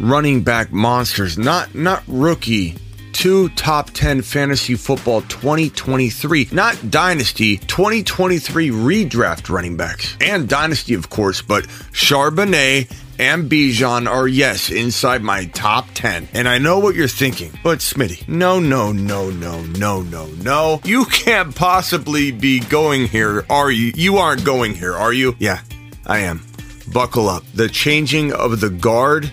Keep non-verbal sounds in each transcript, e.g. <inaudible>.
running back monsters, not not rookie, two top 10 fantasy football 2023, not dynasty, 2023 redraft running backs. And dynasty of course, but Charbonnet and Bijan are yes inside my top 10. And I know what you're thinking. But Smitty, no no no no no no no. You can't possibly be going here, are you? You aren't going here, are you? Yeah, I am. Buckle up. The changing of the guard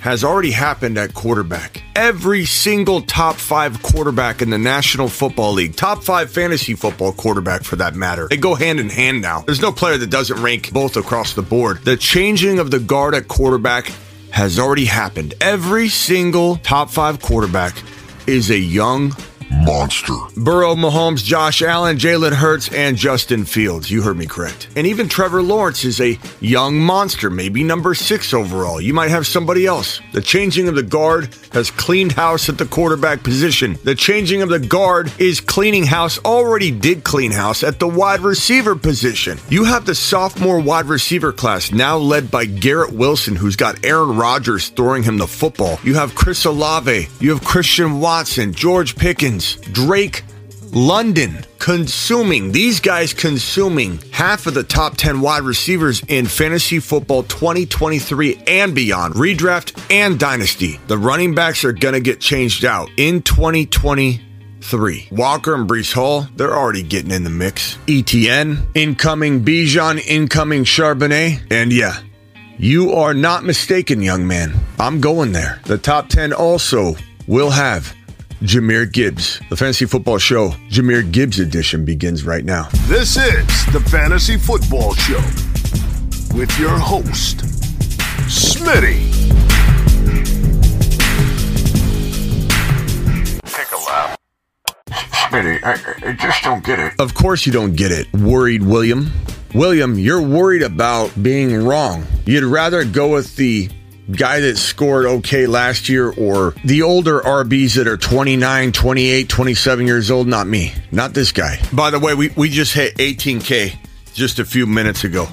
has already happened at quarterback. Every single top five quarterback in the National Football League, top five fantasy football quarterback for that matter, they go hand in hand now. There's no player that doesn't rank both across the board. The changing of the guard at quarterback has already happened. Every single top five quarterback is a young Monster. Burrow, Mahomes, Josh Allen, Jalen Hurts, and Justin Fields. You heard me correct. And even Trevor Lawrence is a young monster, maybe number six overall. You might have somebody else. The changing of the guard has cleaned house at the quarterback position. The changing of the guard is cleaning house, already did clean house at the wide receiver position. You have the sophomore wide receiver class now led by Garrett Wilson, who's got Aaron Rodgers throwing him the football. You have Chris Olave. You have Christian Watson, George Pickens, Drake London consuming, these guys consuming half of the top 10 wide receivers in fantasy football 2023 and beyond, redraft and dynasty. The running backs are going to get changed out in 2023. Walker and Breece Hall, they're already getting in the mix. ETN, incoming Bijan, incoming Charbonnet, and yeah, you are not mistaken, young man. I'm going there. The top 10 also will have Jahmyr Gibbs. The Fantasy Football Show, Jahmyr Gibbs edition begins right now. This is the Fantasy Football Show with your host, Smitty. Take a lap. Smitty, I, I just don't get it. Of course you don't get it, worried William. William, you're worried about being wrong. You'd rather go with the guy that scored okay last year or the older RBs that are 29, 28, 27 years old. Not me. Not this guy. By the way, we, we just hit 18K just a few minutes ago.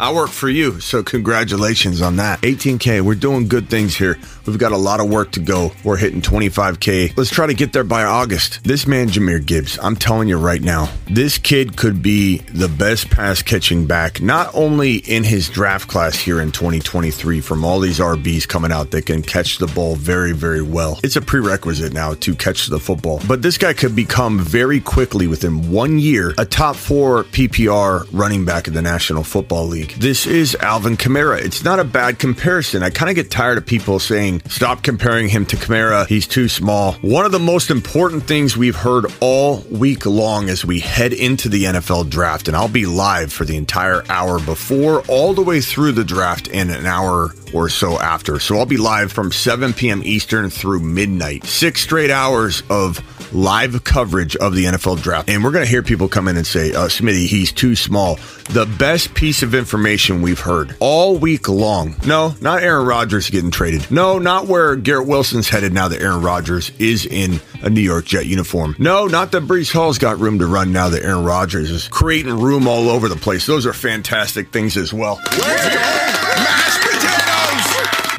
I work for you, so congratulations on that. 18K, we're doing good things here. We've got a lot of work to go. We're hitting 25K. Let's try to get there by August. This man, Jahmyr Gibbs, I'm telling you right now, this kid could be the best pass catching back, not only in his draft class here in 2023 from all these RBs coming out that can catch the ball very, very well. It's a prerequisite now to catch the football. But this guy could become very quickly, within one year, a top four PPR running back in the National Football League. This is Alvin Kamara. It's not a bad comparison. I kind of get tired of people saying, stop comparing him to Kamara. He's too small. One of the most important things we've heard all week long as we head into the NFL draft, and I'll be live for the entire hour before, all the way through the draft, and an hour or so after. So I'll be live from 7 p.m. Eastern through midnight. Six straight hours of live coverage of the NFL draft. And we're going to hear people come in and say, uh, Smitty, he's too small. The best piece of information we've heard all week long. No, not Aaron Rodgers getting traded. No, not where Garrett Wilson's headed now that Aaron Rodgers is in a New York Jet uniform. No, not that Breece Hall's got room to run now that Aaron Rodgers is creating room all over the place. Those are fantastic things as well.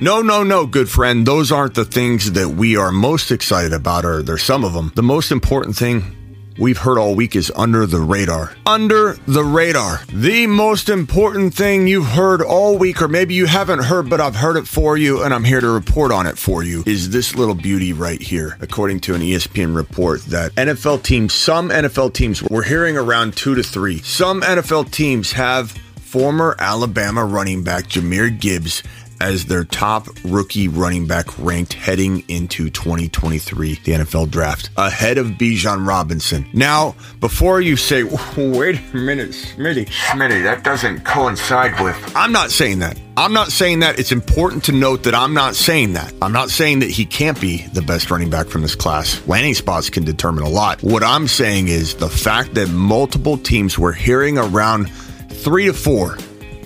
No, no, no, good friend. Those aren't the things that we are most excited about, or there's some of them. The most important thing we've heard all week is under the radar. Under the radar. The most important thing you've heard all week, or maybe you haven't heard, but I've heard it for you and I'm here to report on it for you, is this little beauty right here. According to an ESPN report, that NFL teams, some NFL teams, we're hearing around two to three, some NFL teams have former Alabama running back Jahmyr Gibbs as their top rookie running back ranked heading into 2023, the NFL draft, ahead of Bijan Robinson. Now, before you say, <laughs> wait a minute, Smitty, Smitty, that doesn't coincide with. I'm not saying that. I'm not saying that. It's important to note that I'm not saying that. I'm not saying that he can't be the best running back from this class. Landing spots can determine a lot. What I'm saying is the fact that multiple teams were hearing around three to four.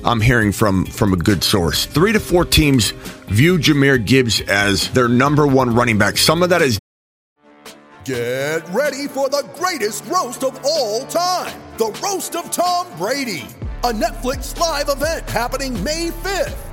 I'm hearing from from a good source. Three to four teams view Jahmyr Gibbs as their number one running back. Some of that is Get ready for the greatest roast of all time the Roast of Tom Brady, a Netflix live event happening May 5th.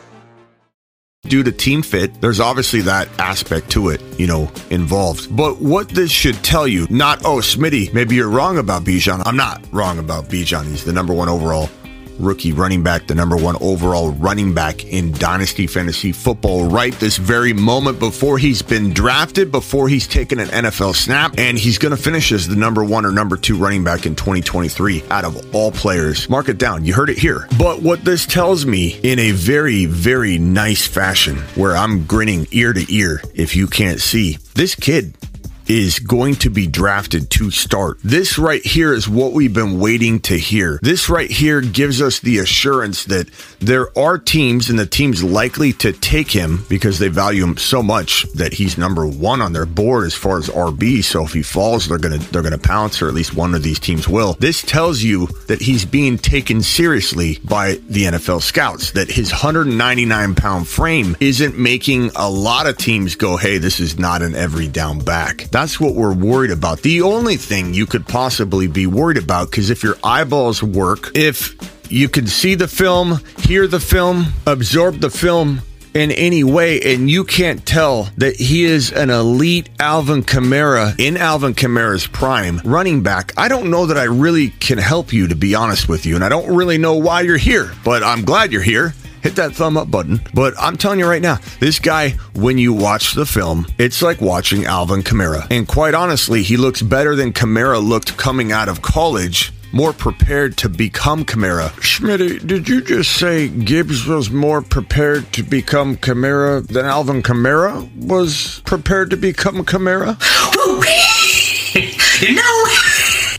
due to team fit. There's obviously that aspect to it, you know, involved. But what this should tell you, not, oh, Smitty, maybe you're wrong about Bijan. I'm not wrong about Bijan. He's the number one overall rookie running back, the number one overall running back in Dynasty Fantasy Football right this very moment before he's been drafted, before he's taken an NFL snap, and he's going to finish as the number one or number two running back in 2023 out of all players. Mark it down. You heard it here. But what this tells me in a very, very nice fashion, where I'm grinning ear to ear if you can't see, this kid is going to be drafted to start. This right here is what we've been waiting to hear. This right here gives us the assurance that there are teams and the teams likely to take him because they value him so much that he's number one on their board as far as RB. So if he falls, they're gonna they're gonna pounce, or at least one of these teams will. This tells you that he's being taken seriously by the NFL scouts. That his 199 pound frame isn't making a lot of teams go, "Hey, this is not an every down back." That's what we're worried about. The only thing you could possibly be worried about, because if your eyeballs work, if you can see the film, hear the film, absorb the film, in any way, and you can't tell that he is an elite Alvin Kamara in Alvin Kamara's prime running back, I don't know that I really can help you, to be honest with you. And I don't really know why you're here, but I'm glad you're here hit that thumb up button. But I'm telling you right now, this guy, when you watch the film, it's like watching Alvin Kamara. And quite honestly, he looks better than Kamara looked coming out of college more prepared to become Kamara. Schmidt, did you just say Gibbs was more prepared to become Kamara than Alvin Kamara was prepared to become Kamara? <laughs> no.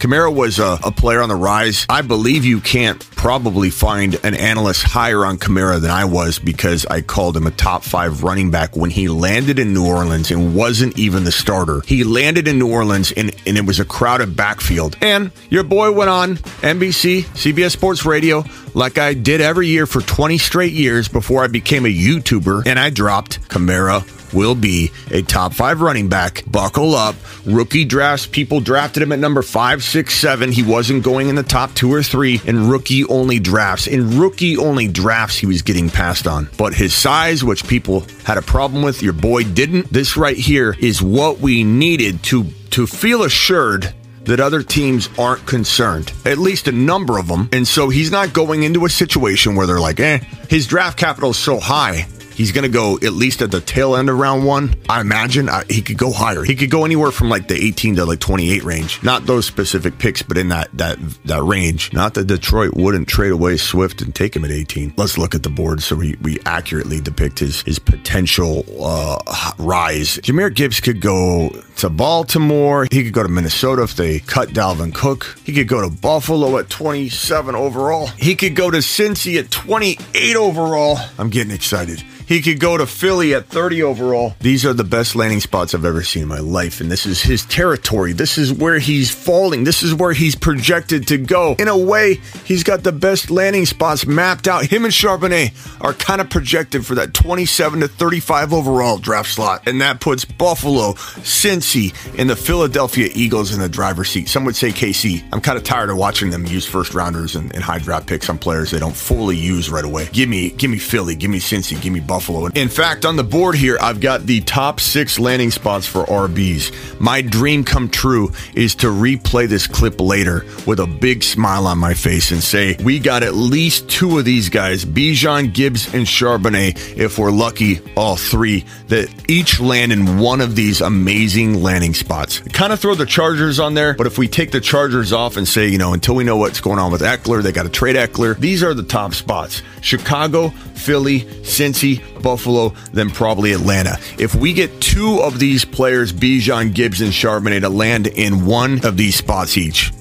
Kamara was a, a, player on the rise. I believe you can't probably find an analyst higher on Kamara than I was because I called him a top five running back when he landed in New Orleans and wasn't even the starter. He landed in New Orleans and, and it was a crowded backfield. And your boy went on NBC, CBS Sports Radio, like I did every year for 20 straight years before I became a YouTuber, and I dropped Kamara will be a top five running back. Buckle up. Rookie drafts, people drafted him at number five, six, seven. He wasn't going in the top two or three in rookie only drafts. In rookie only drafts, he was getting passed on. But his size, which people had a problem with, your boy didn't. This right here is what we needed to to feel assured that other teams aren't concerned, at least a number of them. And so he's not going into a situation where they're like, eh, his draft capital is so high He's going to go at least at the tail end of round one. I imagine I, he could go higher. He could go anywhere from like the 18 to like 28 range. Not those specific picks, but in that that that range. Not that Detroit wouldn't trade away Swift and take him at 18. Let's look at the board so we, we accurately depict his his potential uh, rise. Jahmyr Gibbs could go to Baltimore. He could go to Minnesota if they cut Dalvin Cook. He could go to Buffalo at 27 overall. He could go to Cincy at 28 overall. I'm getting excited. He could go to Philly at 30 overall. These are the best landing spots I've ever seen in my life, and this is his territory. This is where he's falling. This is where he's projected to go. In a way, he's got the best landing spots mapped out. Him and Charbonnet are kind of projected for that 27 to 35 overall draft slot, and that puts Buffalo, Cincy and the Philadelphia Eagles in the driver's seat. Some would say KC. I'm kind of tired of watching them use first rounders and, and high draft picks on players they don't fully use right away. Give me, give me Philly, give me Cincy, give me Buffalo. In fact, on the board here, I've got the top six landing spots for RBs. My dream come true is to replay this clip later with a big smile on my face and say, we got at least two of these guys, Bijan, Gibbs, and Charbonnet, if we're lucky, all three, that each land in one of these amazing landing spots. Kind of throw the Chargers on there, but if we take the Chargers off and say, you know, until we know what's going on with Ekeler, they got to trade Ekeler, these are the top spots. Chicago, Philly, Cincy, Buffalo, then probably Atlanta. If we get two of these players, Bijan, Gibbs, and Charbonnet, to land in one of these spots each,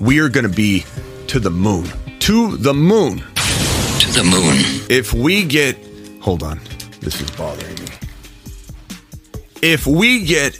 we are going to be to the moon. To the moon. To the moon. If we get, hold on, this is bothering me. If we get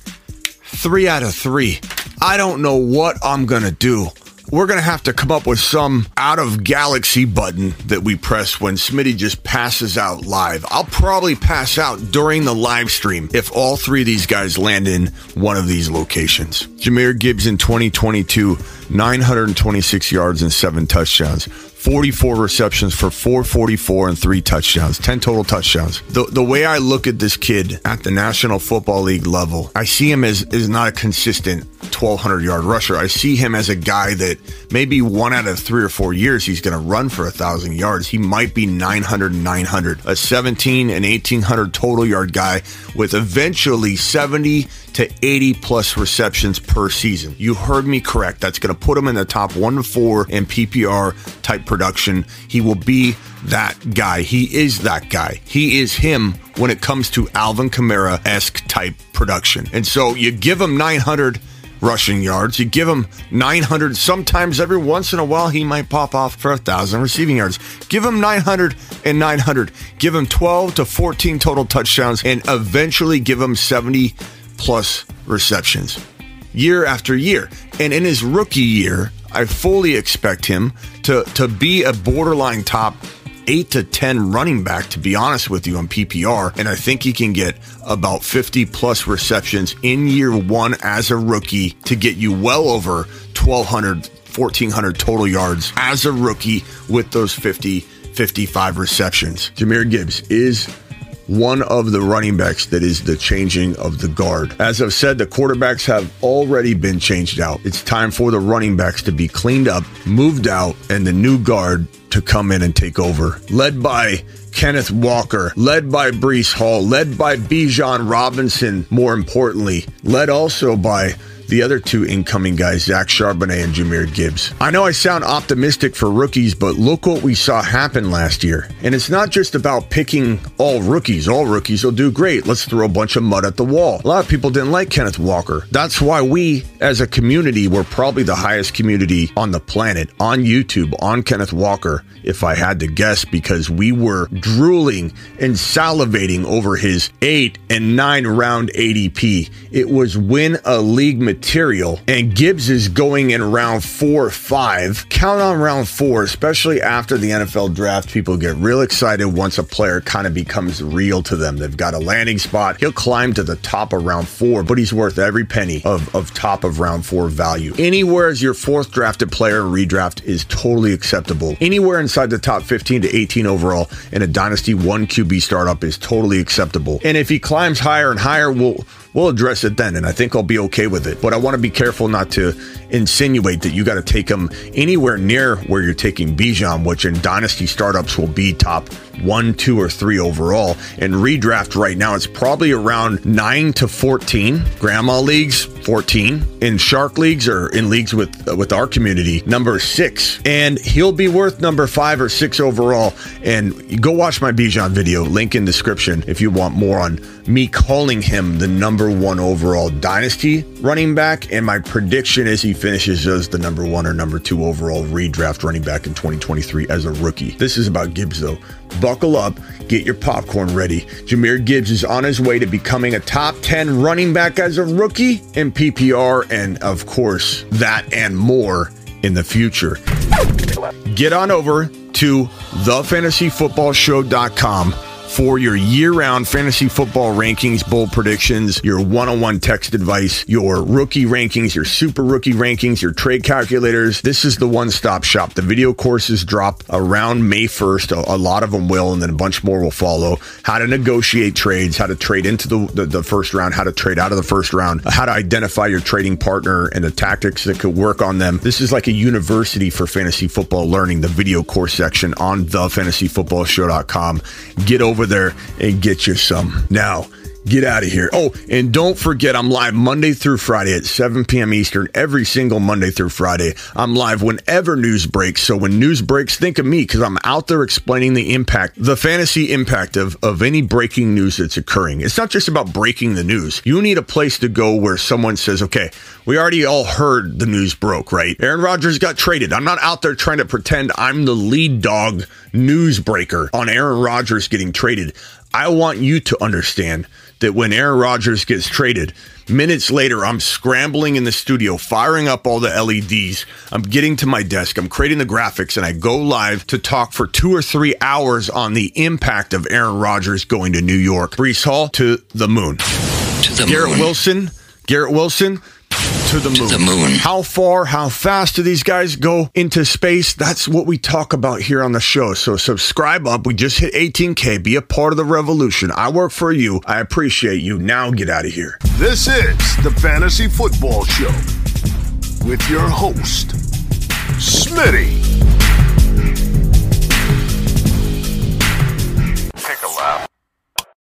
three out of three, I don't know what I'm going to do. We're going to have to come up with some out of galaxy button that we press when Smitty just passes out live. I'll probably pass out during the live stream if all three of these guys land in one of these locations. Jahmyr Gibbs in 2022, 926 yards and seven touchdowns. 44 receptions for 444 and three touchdowns, 10 total touchdowns. The, the way I look at this kid at the National Football League level, I see him as is not a consistent 1200 yard rusher. I see him as a guy that maybe one out of three or four years he's going to run for a thousand yards. He might be 900 and 900, a 17 and 1800 total yard guy with eventually 70 to 80 plus receptions per season. You heard me correct. That's going to put him in the top one to four in PPR type production. He will be that guy. He is that guy. He is him when it comes to Alvin Kamara esque type production. And so you give him 900 rushing yards. You give him 900. Sometimes every once in a while, he might pop off for a thousand receiving yards. Give him 900 and 900. Give him 12 to 14 total touchdowns and eventually give him 70 plus receptions year after year. And in his rookie year, I fully expect him to, to be a borderline top eight to 10 running back, to be honest with you, on PPR. And I think he can get about 50 plus receptions in year one as a rookie to get you well over 1,200, 1,400 total yards as a rookie with those 50, 55 receptions. Jahmyr Gibbs is one of the running backs that is the changing of the guard. As I've said, the quarterbacks have already been changed out. It's time for the running backs to be cleaned up, moved out, and the new guard to come in and take over. Led by Kenneth Walker, led by Breece Hall, led by Bijan Robinson, more importantly, led also by the other two incoming guys, Zach Charbonnet and Jahmyr Gibbs. I know I sound optimistic for rookies, but look what we saw happen last year. And it's not just about picking all rookies. All rookies will do great. Let's throw a bunch of mud at the wall. A lot of people didn't like Kenneth Walker. That's why we, as a community, were probably the highest community on the planet on YouTube on Kenneth Walker, if I had to guess, because we were drooling and salivating over his eight and nine round ADP. It was win a league material, and Gibbs is going in round four or five. Count on round four, especially after the NFL draft. People get real excited once a player kind of becomes real to them. They've got a landing spot. He'll climb to the top of round four, but he's worth every penny of, of top of round four value. Anywhere as your fourth drafted player redraft is totally acceptable. Anywhere inside the top 15 to 18 overall in a Dynasty 1 QB startup is totally acceptable. And if he climbs higher and higher, we'll we'll address it then and I think I'll be okay with it. But I want to be careful not to insinuate that you got to take him anywhere near where you're taking Bijan, which in dynasty startups will be top one, two, or three overall. And redraft right now, it's probably around nine to 14. Grandma leagues, 14. In shark leagues or in leagues with uh, with our community, number six. And he'll be worth number five or six overall. And go watch my Bijan video, link in description if you want more on me calling him the number one overall dynasty running back. And my prediction is he finishes as the number one or number two overall redraft running back in 2023 as a rookie. This is about Gibbs though. Buckle up, get your popcorn ready. Jahmyr Gibbs is on his way to becoming a top 10 running back as a rookie in PPR, and of course, that and more in the future. Get on over to thefantasyfootballshow.com for your year round fantasy football rankings, bold predictions, your one on one text advice, your rookie rankings, your super rookie rankings, your trade calculators. This is the one stop shop. The video courses drop around May 1st. A, a, lot of them will, and then a bunch more will follow. How to negotiate trades, how to trade into the, the, the first round, how to trade out of the first round, how to identify your trading partner and the tactics that could work on them. This is like a university for fantasy football learning, the video course section on thefantasyfootballshow.com. Get over there and get you some. Now, Get out of here. Oh, and don't forget, I'm live Monday through Friday at 7 p.m. Eastern, every single Monday through Friday. I'm live whenever news breaks. So when news breaks, think of me because I'm out there explaining the impact, the fantasy impact of, of any breaking news that's occurring. It's not just about breaking the news. You need a place to go where someone says, okay, we already all heard the news broke, right? Aaron Rodgers got traded. I'm not out there trying to pretend I'm the lead dog newsbreaker on Aaron Rodgers getting traded. I want you to understand that when Aaron Rodgers gets traded, minutes later, I'm scrambling in the studio, firing up all the LEDs. I'm getting to my desk, I'm creating the graphics, and I go live to talk for two or three hours on the impact of Aaron Rodgers going to New York. Breece Hall to the moon. To the Garrett moon. Wilson, Garrett Wilson to the moon. the moon. How far, how fast do these guys go into space? That's what we talk about here on the show. So subscribe up. We just hit 18K. Be a part of the revolution. I work for you. I appreciate you. Now get out of here. This is the Fantasy Football Show with your host, Smitty.